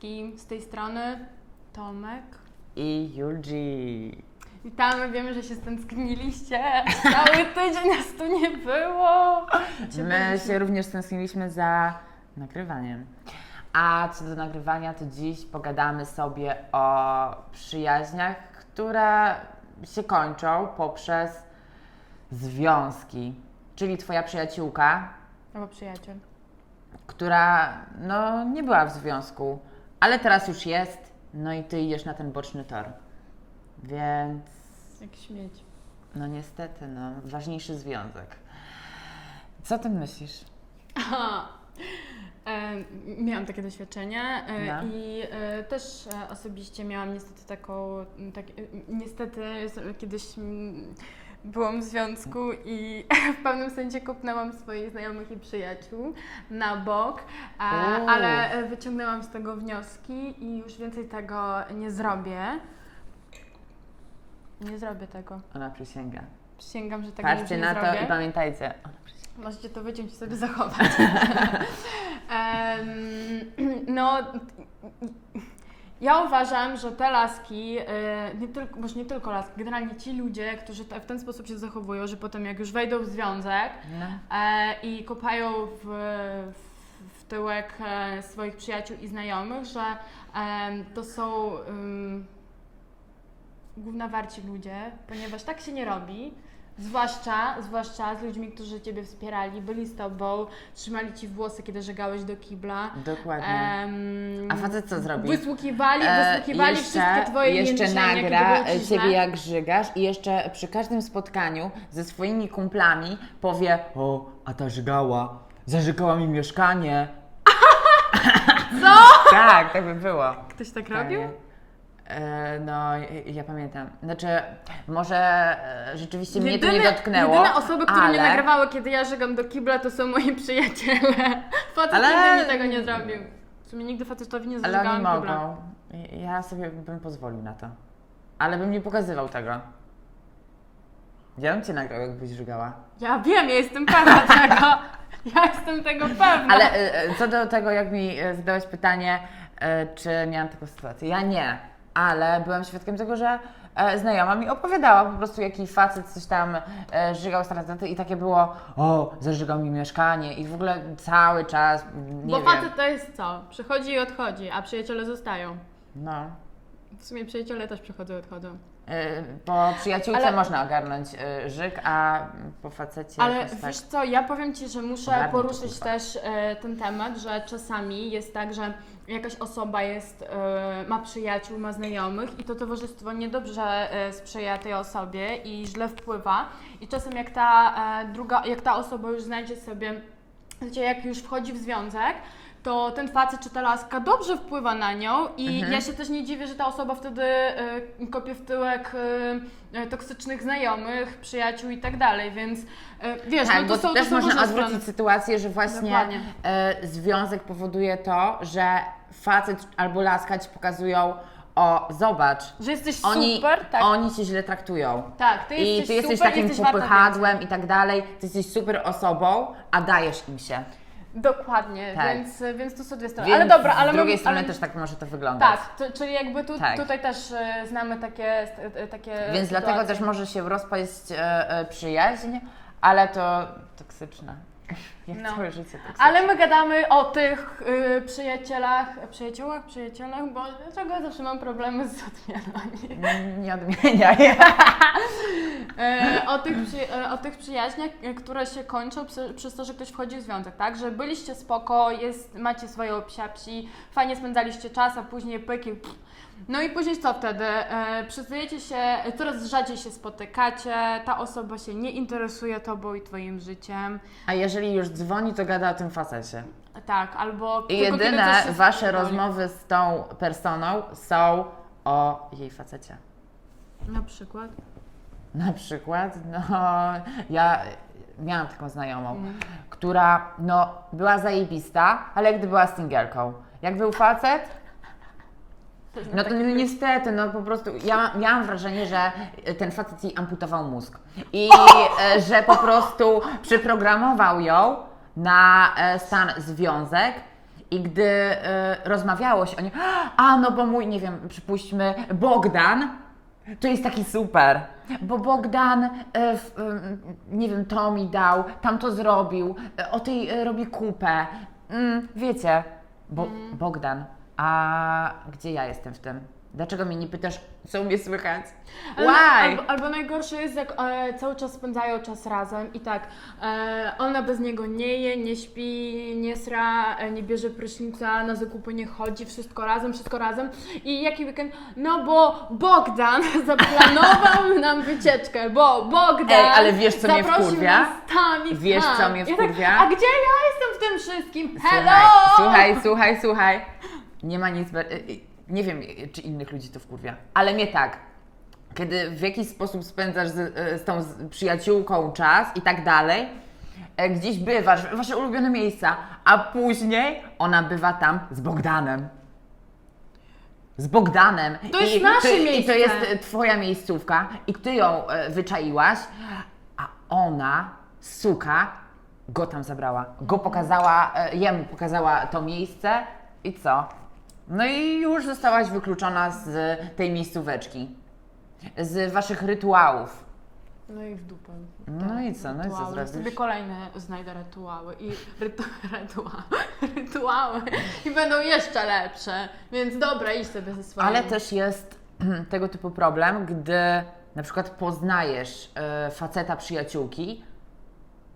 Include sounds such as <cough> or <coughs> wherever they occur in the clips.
wszystkim. Z tej strony Tomek. I Yuji. Witamy, wiemy, że się stęskniliście. <laughs> Cały tydzień nas tu nie było. Cię My się również stęskniliśmy za nagrywaniem. A co do nagrywania, to dziś pogadamy sobie o przyjaźniach, które się kończą poprzez związki. Czyli twoja przyjaciółka, Albo przyjaciel. która no, nie była w związku, ale teraz już jest, no i ty idziesz na ten boczny tor. Więc Jak śmieć. no niestety, no, ważniejszy związek. Co ty myślisz? Aha. E, miałam takie doświadczenie e, No. i e, też e, osobiście miałam niestety taką, m, tak, e, niestety kiedyś mm, byłam w związku i <laughs> w pewnym sensie kopnęłam swoich znajomych i przyjaciół na bok, ale wyciągnęłam z tego wnioski i już więcej tego nie zrobię. Nie zrobię tego. Ona przysięga. Przysięgam, że tego Patrzcie nie na to zrobię. i pamiętajcie. Ona przysięga. Możecie to wyciąć i sobie zachować. <laughs> Em, <clears throat> no, ja uważam, że te laski, e, nie tylko, może nie tylko laski, generalnie ci ludzie, którzy w ten sposób się zachowują, że potem jak już wejdą w związek No. e, i kopają w, w, tyłek e, swoich przyjaciół i znajomych, że to są um, głównowarci ludzie, ponieważ tak się nie robi. Zwłaszcza, zwłaszcza z ludźmi, którzy Ciebie wspierali, byli z Tobą, trzymali Ci włosy, kiedy żegałeś do kibla. Dokładnie. Em, A facet co zrobi? Wysłuchiwali, E, wysłuchiwali wszystkie Twoje jeszcze nagra ciebie jak żygasz i jeszcze przy każdym spotkaniu ze swoimi kumplami powie o, a ta żygała, zażygała mi mieszkanie. <laughs> Co? <laughs> tak, tak by było. Ktoś tak robił? E, no, ja, pamiętam. Znaczy, może e, rzeczywiście mnie to nie Jedyne- dotknęło. Jedyne osoby, które ale... mnie nagrywały, kiedy ja żegam do kibla, to są moi przyjaciele. <laughs> Facet Ale- nigdy tego nie zrobił. W sumie nigdy facetowi nie Ale oni zażegałam kibla. mogą. Ja sobie bym pozwolił na to. Ale bym nie pokazywał tego. Ja bym cię nagrał, jakbyś żygała. Ja wiem, ja jestem pewna <laughs> tego. Ja jestem tego pewna. Ale e, co do tego, jak mi zadałeś pytanie, czy miałam taką sytuację. Ja nie, ale byłam świadkiem tego, że e, znajoma mi opowiadała po prostu, jaki facet coś tam e, żygał staraty i takie było, o, zażygał mi mieszkanie i w ogóle cały czas, nie Bo wiem. facet to jest co? Przychodzi i odchodzi, a przyjaciele zostają. No. W sumie przyjaciele też przychodzą i odchodzą. E, Po przyjaciółce Ale- można ogarnąć e, żyk, a po facecie Ale jakoś tak. wiesz co, ja powiem Ci, że muszę Ogarnij to, poruszyć kurwa. też e, ten temat, że czasami jest tak, że jakaś osoba jest, e, ma przyjaciół, ma znajomych i to towarzystwo niedobrze e, sprzyja tej osobie i źle wpływa. I czasem jak ta e, druga, jak ta osoba już znajdzie sobie, wiecie, jak już wchodzi w związek, to ten facet czy ta laska dobrze wpływa na nią i Mhm. ja się też nie dziwię, że ta osoba wtedy e, kopie w tyłek e, e, toksycznych znajomych, przyjaciół i tak dalej, więc e, wiesz, Tak, no to bo są, to też są można odwrócić strony. sytuację, że właśnie e, związek powoduje to, że facet albo laska ci pokazują, o, zobacz, Że jesteś oni, super, tak, oni cię źle traktują. tak, ty I jesteś ty jesteś super, takim jesteś popychadłem i tak dalej, ty jesteś super osobą, a dajesz im się. Dokładnie, Tak. więc, więc tu są dwie strony. Więc ale dobra, ale z drugiej strony ale, też tak może to wyglądać. Tak, to, czyli jakby tu, Tak. tutaj też e, znamy takie, e, takie Więc dlatego sytuacje. też może się rozpaść e, e, przyjaźń, ale to toksyczne. Jak No. całe życie toksyczne. Ale my gadamy o tych y, przyjacielach, przyjaciółach, przyjacielach, bo dlaczego ja zawsze mam problemy z odmianami? Nie, nie odmieniaj. <laughs> E, o, tych przy, e, o tych przyjaźniach, e, które się kończą przy, przez to, że ktoś wchodzi w związek, tak? Że byliście spoko, jest, macie swoją psiapsi, fajnie spędzaliście czas, a później pyki. pff. No i później co wtedy? E, przestajecie się, coraz rzadziej się spotykacie, ta osoba się nie interesuje tobą i twoim życiem. A jeżeli już dzwoni, to gada o tym facecie. Tak, albo I tylko kiedy jedyne coś się wasze rozmowy z tą personą są o jej facecie. Na przykład? Na przykład, no, ja miałam taką znajomą, Mhm. która, no, była zajebista, ale gdy była singielką. Jak był facet, no to niestety, no po prostu, ja miałam wrażenie, że ten facet jej amputował mózg. I e, że po prostu przyprogramował ją na e, stan związek I gdy e, rozmawiało się o nim, a no bo mój, nie wiem, przypuśćmy, Bogdan, to jest taki super, bo Bogdan, e, e, nie wiem, to mi dał, tam to zrobił, e, o tej e, robi kupę. Mm, wiecie, bo, Bogdan, a gdzie ja jestem w tym? Dlaczego mnie nie pytasz, co mnie słychać? Ale- Why? Albo, albo najgorsze jest, jak e, cały czas spędzają czas razem i tak, e, ona bez niego nie je, nie śpi, nie sra, e, nie bierze prysznica, na zakupy nie chodzi, wszystko razem, wszystko razem. I jaki weekend? No bo Bogdan <laughs> zaplanował nam wycieczkę, bo Bogdan Ej, ale wiesz, co mnie wkurwia? tam i Wiesz, tam. co mnie Ja tak, wkurwia? a gdzie ja jestem w tym wszystkim? Słuchaj, Hello! słuchaj, słuchaj, słuchaj. Nie ma nic. y, y, Nie wiem, y, czy innych ludzi to wkurwia, ale mnie tak. Kiedy w jakiś sposób spędzasz z, z tą przyjaciółką czas i tak dalej, e, gdzieś bywasz, wasze ulubione miejsca, a później ona bywa tam z Bogdanem. Z Bogdanem. To jest nasze to, I miejsce. to jest twoja miejscówka i ty ją e, wyczaiłaś, a ona, suka, go tam zabrała. Go pokazała, e, jemu pokazała to miejsce i co? No i już zostałaś wykluczona z tej miejscóweczki. Z waszych rytuałów. No i w dupę. No i co? No i co Rytuały. zrobisz? Sobie kolejne znajdę rytuały i rytu, <laughs> rytuały, rytuały i będą jeszcze lepsze. Więc dobra, idź sobie ze swoim. Ale też jest <clears throat> tego typu problem, gdy na przykład poznajesz e, faceta przyjaciółki,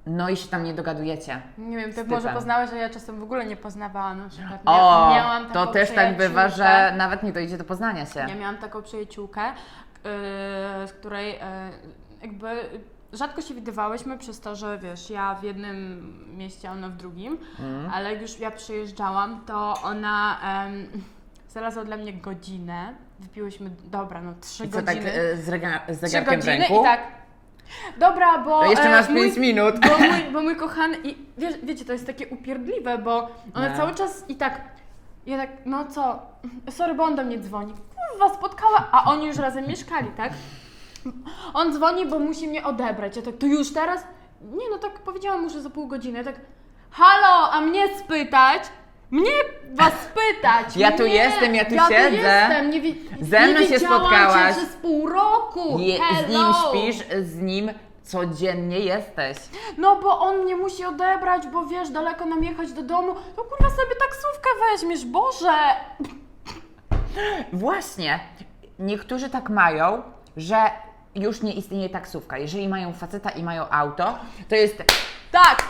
no i się tam nie dogadujecie. Nie wiem, ty z może poznałeś, a ja czasem w ogóle nie poznawałam na przykład. O, Mia- miałam to też tak bywa, że nawet nie dojdzie do poznania się. Ja miałam taką przyjaciółkę, yy, z której yy, jakby rzadko się widywałyśmy przez to, że wiesz, ja w jednym mieście, ona w drugim, Mm. ale jak już ja przyjeżdżałam, to ona em, <laughs> znalazła dla mnie godzinę. Wypiłyśmy, dobra, no trzy I co tak godziny. z, rega- z trzy zegarkiem w godziny ręku? i tak. Dobra, bo. To jeszcze e, masz mój- 5 minut. Bo mój, bo mój kochany, i wiesz, wiecie, to jest takie upierdliwe, bo ona No. cały czas i tak, ja tak, no co, sorry, bo on do mnie dzwoni. Kurwa, spotkała, a oni już razem mieszkali, tak? On dzwoni, bo musi mnie odebrać. Ja tak, to już teraz? Nie, no tak powiedziałam mu, że za pół godziny. Ja tak, halo, a mnie spytać? Mnie was spytać! Ja tu jestem, ja tu ja siedzę. Tu jestem, nie, wi- Ze mną nie się spotkałaś. Cię przez pół roku! Je, z nim śpisz, z nim codziennie jesteś. No bo on mnie musi odebrać, bo wiesz, daleko nam jechać do domu. No kurwa sobie taksówkę weźmiesz, Boże! Właśnie. Niektórzy tak mają, że już nie istnieje taksówka. Jeżeli mają faceta i mają auto, to jest Tak,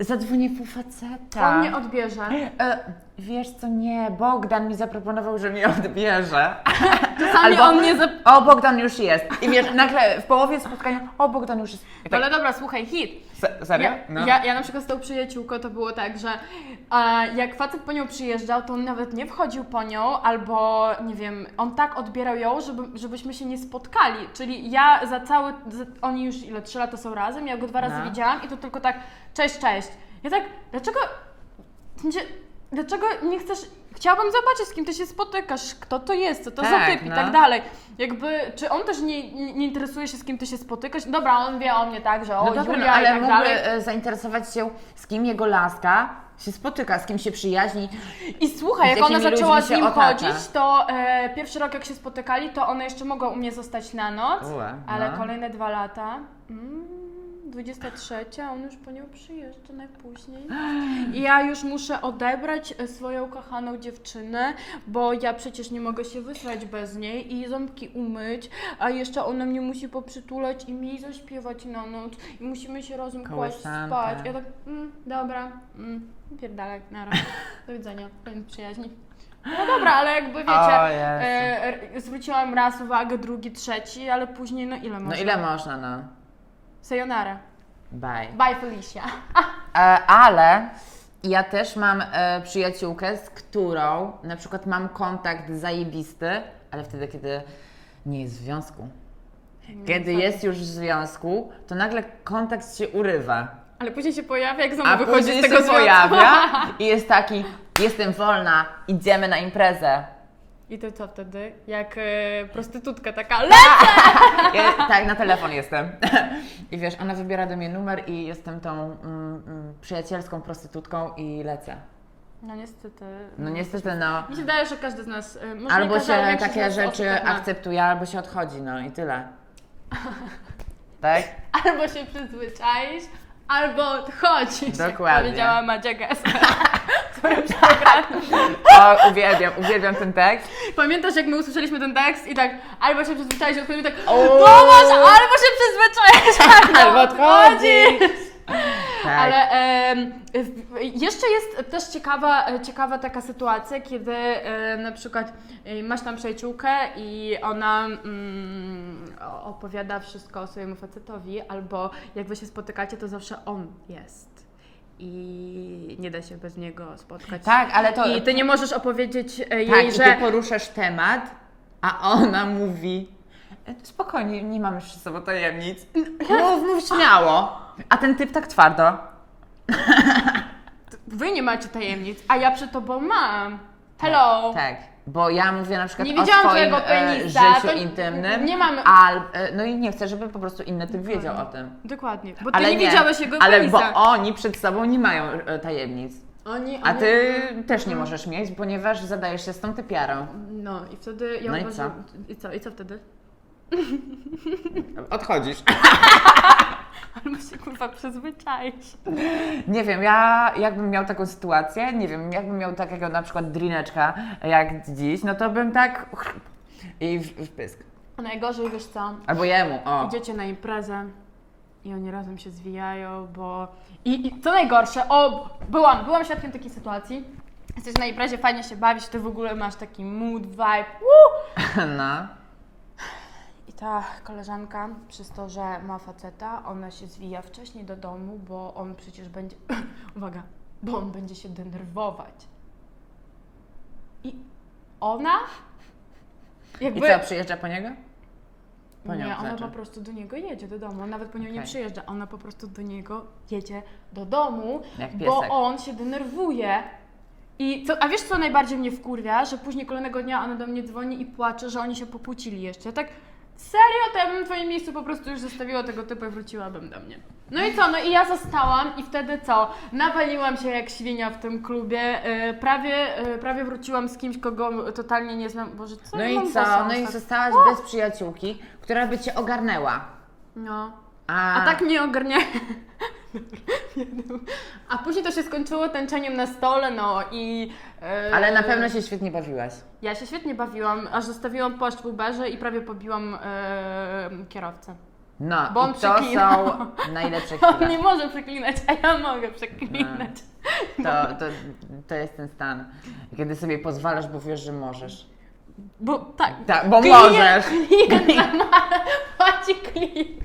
zadzwonię po faceta. on mnie odbierze. E, wiesz co, nie, Bogdan mi zaproponował, że mnie odbierze. <laughs> Czasami on mnie zap... O, Bogdan już jest. I wiesz, nagle w połowie spotkania, o, Bogdan już jest. I tak, Ale dobra, słuchaj, hit. se, serio? Ja, No. ja, ja na przykład z tą przyjaciółką to było tak, że e, jak facet po nią przyjeżdżał, to on nawet nie wchodził po nią, albo nie wiem, on tak odbierał ją, żeby, żebyśmy się nie spotkali. Czyli ja za cały, za, oni już ile, trzy lata są razem, ja go dwa razy No. widziałam i to tylko tak, cześć, cześć. Ja tak, dlaczego, dlaczego nie chcesz, chciałabym zobaczyć z kim ty się spotykasz, kto to jest, co to za Tak, typ i no. tak dalej. Jakby, czy on też nie, nie, interesuje się z kim ty się spotykasz? Dobra, on wie o mnie tak, że o No dobra, no, Julia i ale tak mógłby dalej. e, zainteresować się, z kim jego laska się spotyka, z kim się przyjaźni. I słuchaj, jak ona zaczęła z nim otacza? chodzić, to e, pierwszy rok jak się spotykali, to ona jeszcze mogła u mnie zostać na noc, Ue, ale no. kolejne dwa lata, mm, 23, a on już po nią przyjeżdża najpóźniej. <gasps> I ja już muszę odebrać e, swoją kochaną dziewczynę, bo ja przecież nie mogę się wysłać bez niej i ząbki umyć, a jeszcze ona mnie musi poprzytulać i mi zaśpiewać na noc i musimy się razem kłaść spać. Ja tak, mm, dobra, mm, pierdalek, nara, <laughs> do widzenia, koniec przyjaźni. No dobra, ale jakby wiecie, O e, zwróciłam raz uwagę, drugi, trzeci, ale później no ile No można? ile można, no. Sayonara. Bye. Bye Felicia. <laughs> E, ale ja też mam e, przyjaciółkę, z którą na przykład mam kontakt zajebisty, ale wtedy, kiedy nie jest w związku. Kiedy jest już w związku, to nagle kontakt się urywa. Ale później się pojawia, jak znowu A wychodzi później z tego się związku. pojawia <laughs> i jest taki, jestem wolna, idziemy na imprezę. I to co wtedy? Jak e, prostytutka taka, le! <laughs> Ja, tak, na telefon jestem. <laughs> I wiesz, ona wybiera do mnie numer i jestem tą mm, mm, przyjacielską prostytutką i lecę. No niestety. No niestety, no. Mi się wydaje, że każdy z nas. y, Może Albo nie się każdy, ale większość takie nas rzeczy tak ma. akceptuje, albo się odchodzi, no i tyle. <laughs> Tak? Albo się przyzwyczaisz, albo odchodzisz. jak Dokładnie. Powiedziała Madzia Gessler. O, uwielbiam, uwielbiam ten tekst. Pamiętasz, jak my usłyszeliśmy ten tekst i tak albo się przyzwyczaisz, odchodzisz, tak! Tomasz, albo się przyzwyczaisz, <laughs> Albo odchodzisz. Tak. Ale w- jeszcze jest też ciekawa, e, ciekawa taka sytuacja, kiedy e, na przykład e, masz tam przyjaciółkę i ona mm, opowiada wszystko o swojemu facetowi, albo jak wy się spotykacie, to zawsze on jest. I nie da się bez niego spotkać. Tak, ale to... I ty nie możesz opowiedzieć e, tak, jej, że... ty poruszasz temat, a ona mówi... "E, Spokojnie, nie mamy przy sobą tajemnic. <laughs> Mów, mów śmiało. A ten typ tak twardo. Wy nie macie tajemnic, a ja przy tobą mam. Hello! Tak, bo ja mówię na przykład Nie o widziałam swoim twojego e, penisa, życiu to intymnym. nie mamy- Al, e, no i nie chcę, żeby po prostu inny typ wiedział o tym. Dokładnie, bo ty Ale nie, widziałeś jego Ale penisa. bo oni przed sobą nie mają e, tajemnic. Oni, A oni- ty też nie możesz mieć, ponieważ zadajesz się z tą typiarą. No i wtedy ja No i uważam... I co? I co wtedy? Odchodzisz. <laughs> <laughs> Albo się kurwa przyzwyczaić. Nie wiem, ja jakbym miał taką sytuację, nie wiem, jakbym miał takiego na przykład drineczka jak dziś, no to bym tak i w, w pysk. Najgorzej, wiesz co? Albo jemu, o. Idziecie na imprezę i oni razem się zwijają, bo... I, I co najgorsze, o, byłam, byłam świadkiem takiej sytuacji. Jesteś na imprezie, fajnie się bawisz, ty w ogóle masz taki mood, vibe, woo! <laughs> No. I ta koleżanka, przez to, że ma faceta, ona się zwija wcześniej do domu, bo on przecież będzie. <coughs> Uwaga, bo on będzie się denerwować. I ona. I Jakby. co, przyjeżdża po niego? Po nie, ona znaczy. po prostu do niego jedzie do domu. Nawet po nią nie Okej. przyjeżdża. Ona po prostu do niego jedzie do domu, bo on się denerwuje. I co, a wiesz, co najbardziej mnie wkurwia? Że później kolejnego dnia ona do mnie dzwoni i płacze, że oni się pokłócili jeszcze. Ja tak, serio? To ja bym w twoim miejscu po prostu już zostawiła tego typu i wróciłabym do mnie. No i co? No i ja zostałam i wtedy co? Nawaliłam się jak świnia w tym klubie. Yy, prawie, yy, prawie wróciłam z kimś, kogo totalnie nie znam. Boże, co No ja i mam co? No i zostałaś bez przyjaciółki, która by cię ogarnęła. No. A, A tak mnie ogarnia. A później to się skończyło tańczeniem na stole, no i. e, Ale na pewno się świetnie bawiłaś. Ja się świetnie bawiłam, aż zostawiłam płaszcz w Uberze i prawie pobiłam e, kierowcę. No, Bo on i to są najlepsze <laughs> On chwile. nie może przeklinać, a ja mogę przeklinać. To, to, to jest ten stan, kiedy sobie pozwalasz, bo wiesz, że możesz. Bo tak. Tak, bo klient- możesz. Klient ma- płaci klient.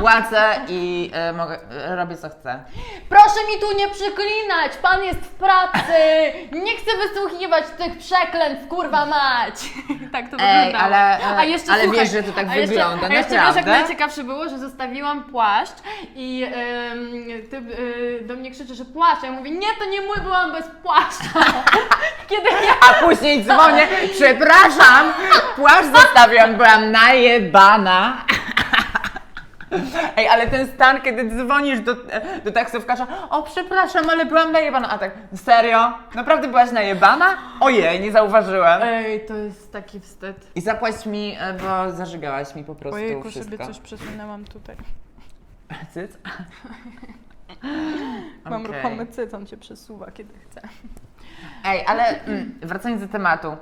Płacę i e, mogę, e, robię co chcę. Proszę mi tu nie przeklinać, pan jest w pracy. Nie chcę wysłuchiwać tych przeklęć, kurwa mać. <laughs> Tak to Ej, wyglądało. ale, e, A jeszcze, ale słuchaj, wiesz, że to tak a jeszcze, wygląda, A jeszcze wiesz, jak najciekawsze było, że zostawiłam płaszcz i em, ty y, do mnie krzyczy, że płaszcz. Ja mówię, nie, to nie mój, byłam bez płaszcza. <laughs> Kiedy ja A później dzwonię, przepraszam, płaszcz zostawiłam, byłam najebana. Ej, ale ten stan, kiedy dzwonisz do, do taksówkarza, o przepraszam, ale byłam najebana. A tak, serio? Naprawdę byłaś najebana? Ojej, nie zauważyłem. Ej, to jest taki wstyd. I zapłać mi, e, bo zażygałaś mi po prostu Ojejku, wszystko. sobie coś przesunęłam tutaj. Cyc? Mam Okej. ruchomy cyc, on się przesuwa, kiedy chce. Ej, ale mm, wracając do tematu.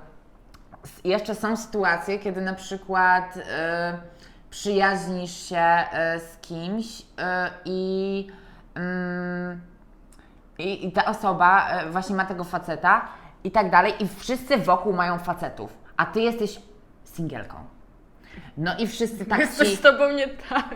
Jeszcze są sytuacje, kiedy na przykład y, przyjaźnisz się y, z kimś y, i, mm, i, i ta osoba y, właśnie ma tego faceta i tak dalej i wszyscy wokół mają facetów, a ty jesteś singielką. No i wszyscy tak Jest ci... coś z tobą nie tak.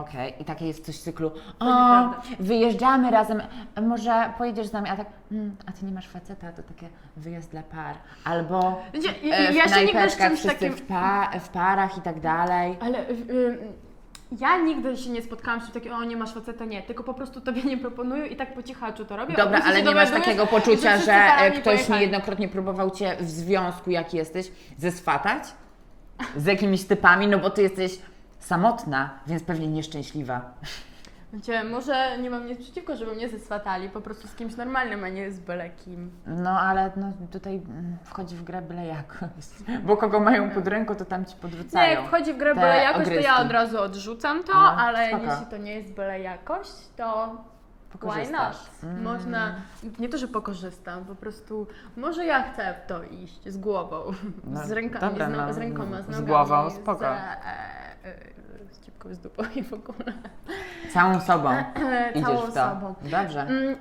Okej, i takie jest coś w cyklu, o, nieprawda. wyjeżdżamy razem, może pojedziesz z nami, a tak, mm, a ty nie masz faceta, to takie wyjazd dla par. Albo Wiecie, e, ja- w ja się nigdy z knajpeczkach czymś wszyscy takim- w, pa, w parach i tak dalej. Ale y, y, ja nigdy się nie spotkałam z czymś takim, o nie masz faceta, nie, tylko po prostu tobie nie proponują i tak po cichaczu to robię. a Dobra, później ale nie masz dowiadujesz, takiego poczucia, wszyscy że e, parami ktoś pojechali. niejednokrotnie próbował cię w związku, jaki jesteś, zeswatać z jakimiś typami, no bo ty jesteś samotna, więc pewnie nieszczęśliwa. Wiecie, może nie mam nic przeciwko, żeby mnie zeswatali, po prostu z kimś normalnym, a nie z byle kim. No ale no, tutaj mm, wchodzi w grę byle jakość. Bo kogo mają pod ręką, to tam ci Nie, podrzucają. jak wchodzi w grę te byle jakość, to ja od razu odrzucam to, No, ale spoko. jeśli to nie jest byle jakość, to why not? Mm. Można, nie to, że pokorzystam, po prostu może ja chcę w to iść z głową, No, z rękami, dobra, z, no, no, z rękoma, z z nogami, głową, spoko. z, e, z cipką z dupą i w ogóle. Całą sobą <laughs> idziesz Całą w to. sobą. Dobrze. Mm,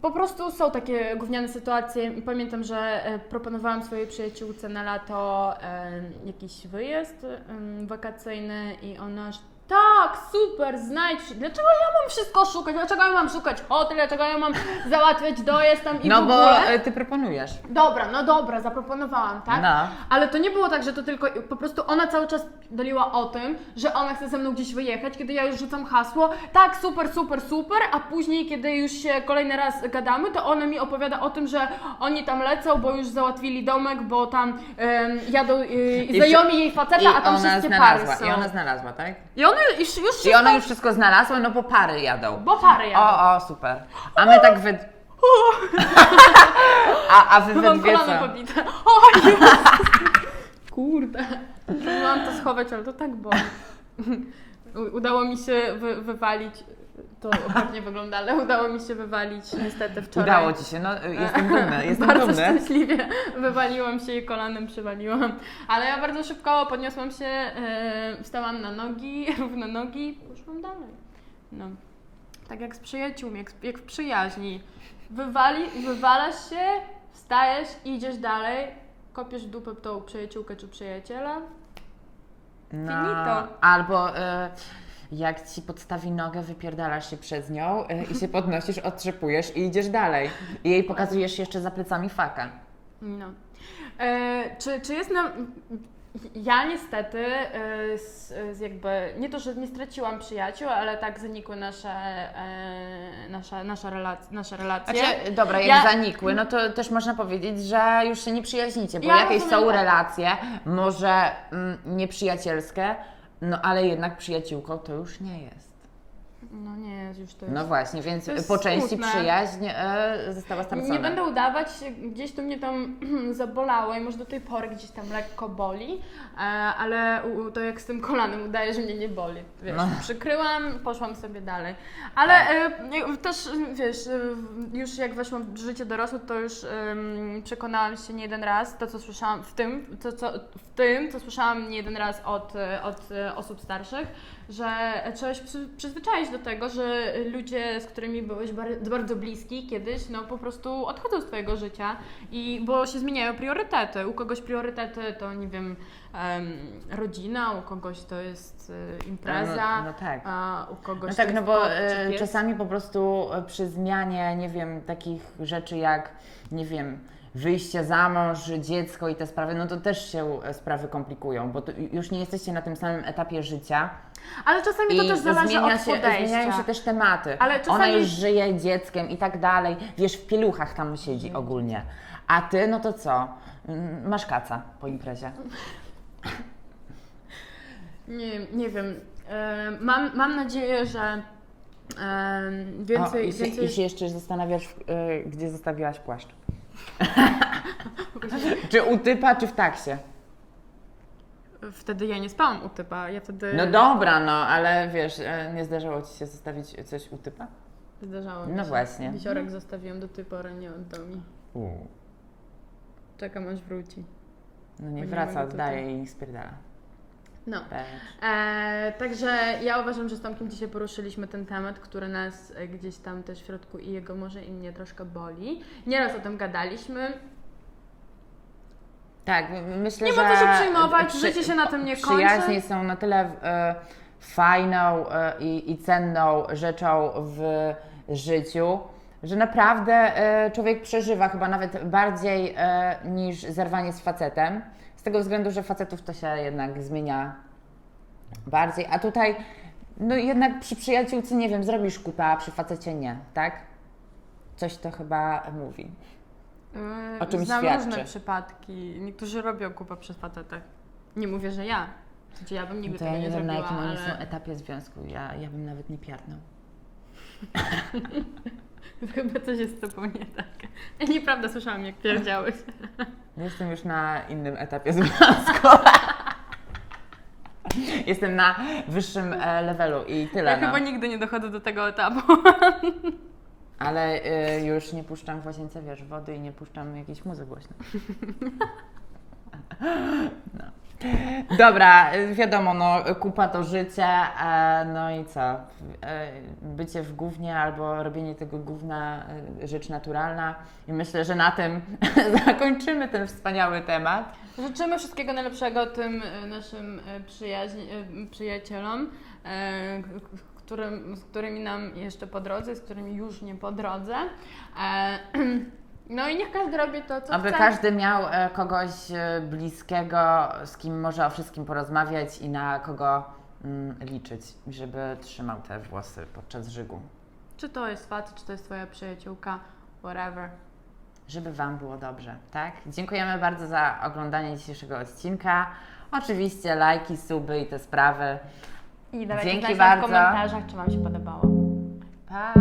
Po prostu są takie gówniane sytuacje. Pamiętam, że e, proponowałam swojej przyjaciółce na lato e, jakiś wyjazd em, wakacyjny i ona tak, super, znajdź. Dlaczego ja mam wszystko szukać? Dlaczego ja mam szukać hotel? Dlaczego ja mam załatwiać dojazd tam i No w bo ogóle? e, ty proponujesz. Dobra, no dobra, zaproponowałam, tak? No. Ale to nie było tak, że to tylko, po prostu ona cały czas doliła o tym, że ona chce ze mną gdzieś wyjechać, kiedy ja już rzucam hasło, tak, super, super, super, a później, kiedy już się kolejny raz gadamy, to ona mi opowiada o tym, że oni tam lecą, bo już załatwili domek, bo tam em, jadą y, I znajomi jej faceta, I a tam ona wszystkie znalazła, pary są. i ona znalazła, tak? I one już, już I ona już wszystko znalazła, no bo pary jadą. bo pary jadą. O, o, super. A my tak wy... A, a wy we Mam dwie kolano co? pobite. O Jezus! Kurde. Próbowałam to schować, ale to tak boli. U- Udało mi się wy, wywalić, to okropnie wygląda, ale udało mi się wywalić niestety wczoraj. Udało Ci się, no <laughs> jestem dumny, jestem bardzo szczęśliwie wywaliłam się i kolanem przywaliłam. Ale ja bardzo szybko podniosłam się, e, wstałam na nogi, <laughs> równe nogi i poszłam dalej. No. Tak jak z przyjaciółmi, jak, jak w przyjaźni. Wywali, wywalasz się, wstajesz, idziesz dalej, kopiesz dupę tą przyjaciółkę czy przyjaciela. No, Finito. albo y, jak Ci podstawi nogę, wypierdalasz się przez nią y, i się podnosisz, otrzepujesz i idziesz dalej. I jej pokazujesz jeszcze za plecami faka. No. E, czy, czy jest nam. Ja niestety e, z, z jakby, nie to, że nie straciłam przyjaciół, ale tak zanikły nasze, e, nasze, nasze, relac- nasze relacje. Znaczy, dobra, jak Ja- zanikły, no to też można powiedzieć, że już się nie przyjaźnicie, bo Ja jakieś rozumiem są tak. relacje, może mm, nieprzyjacielskie, no ale jednak przyjaciółką to już nie jest. No nie, już to jest. No właśnie, więc po części smutne. przyjaźń e, została stracona. Nie będę udawać, gdzieś to mnie tam <clears throat> zabolało i może do tej pory gdzieś tam lekko boli, e, ale u- to jak z tym kolanem udaje, że mnie nie boli. Wiesz, No. przykryłam, poszłam sobie dalej. Ale Tak. e, też, wiesz, e, już jak weszłam w życie dorosłe, to już przekonałam się nie jeden raz, to co słyszałam w tym, to, co, w tym, co słyszałam nie jeden raz od, e, od e, osób starszych, że trzeba się przy, przyzwyczaić do tego, że ludzie, z którymi byłeś bar, bardzo bliski kiedyś, no po prostu odchodzą z Twojego życia i bo się zmieniają priorytety. U kogoś priorytety to, nie wiem, em, rodzina, u kogoś to jest e, impreza, No, no tak. a u kogoś No to tak, jest no bo e, czasami po prostu e, przy zmianie, nie wiem, takich rzeczy jak, nie wiem, wyjście za mąż, dziecko i te sprawy, no to też się e, sprawy komplikują, bo już nie jesteście na tym samym etapie życia. Ale czasami to też zależy zmienia od się, podejścia. zmieniają się też tematy. Ale Ona czasami- już żyje dzieckiem i tak dalej. Wiesz, w pieluchach tam siedzi ogólnie. A ty, no to co? Mm, Masz kaca po imprezie. <laughs> Nie, nie wiem. E, mam, mam nadzieję, że e, więcej, o, i, się, więcej I się jeszcze zastanawiasz, gdzie zostawiłaś płaszcz. <laughs> czy u typa, czy w taksie? Wtedy ja nie spałam u typa, ja wtedy No dobra, no, ale wiesz, e, nie zdarzało Ci się zostawić coś u typa? zdarzało mi No się. właśnie. Wisiorek zostawiłam do tej pory, nie oddał mi. Czekam aż wróci. No nie Bo nie wraca, mogę oddaje i spierdala. No. E, także ja uważam, że z Tomkiem dzisiaj poruszyliśmy ten temat, który nas e, gdzieś tam też w środku i jego może i mnie troszkę boli. Nieraz o tym gadaliśmy. Tak, myślę, Nie że... ma co się przejmować, przy- życie się na tym nie kończy. Przyjaźnie są na tyle e, fajną e, i, cenną rzeczą w życiu, że naprawdę e, człowiek przeżywa chyba nawet bardziej niż zerwanie z facetem. Z tego względu, że facetów to się jednak zmienia bardziej. A tutaj, no jednak przy przyjaciółce, nie wiem, zrobisz kupę, a przy facecie nie, tak? Coś to chyba mówi. Yy, O czym Znam świadczy. różne przypadki. Niektórzy robią kupę przez facetach. Nie mówię, że ja. Znaczy ja bym nigdy To tego ja nie, nie wiem, na zrobiła, jakim oni ale... są etapie związku. Ja, ja bym nawet nie piarnął. <laughs> Chyba coś jest z tobą nie tak. Nieprawda słyszałam, jak pierdziałeś. <laughs> Jestem już na innym etapie związku. <laughs> Jestem na wyższym e, levelu i tyle. Ja no. chyba nigdy nie dochodzę do tego etapu. Ale y, już nie puszczam w łazience, wiesz, wody i nie puszczam jakiejś muzyki głośno. No. Dobra, wiadomo, no, kupa to życie, no i co? E, bycie w gównie albo robienie tego gówna e, rzecz naturalna. I myślę, że na tym <laughs> zakończymy ten wspaniały temat. Życzymy wszystkiego najlepszego tym e, naszym przyjacielom, którym, z którymi nam jeszcze po drodze, z którymi już nie po drodze. <clears throat> No i niech każdy robi to, co Aby chce. każdy miał e, kogoś e, bliskiego, z kim może o wszystkim porozmawiać i na kogo mm, liczyć, żeby trzymał te włosy podczas żygu. Czy to jest facet, czy to jest twoja przyjaciółka, whatever. Żeby Wam było dobrze, tak? Dziękujemy bardzo za oglądanie dzisiejszego odcinka. Oczywiście lajki, suby i te sprawy. I dawajcie Dzięki znać w komentarzach, czy Wam się podobało. Pa!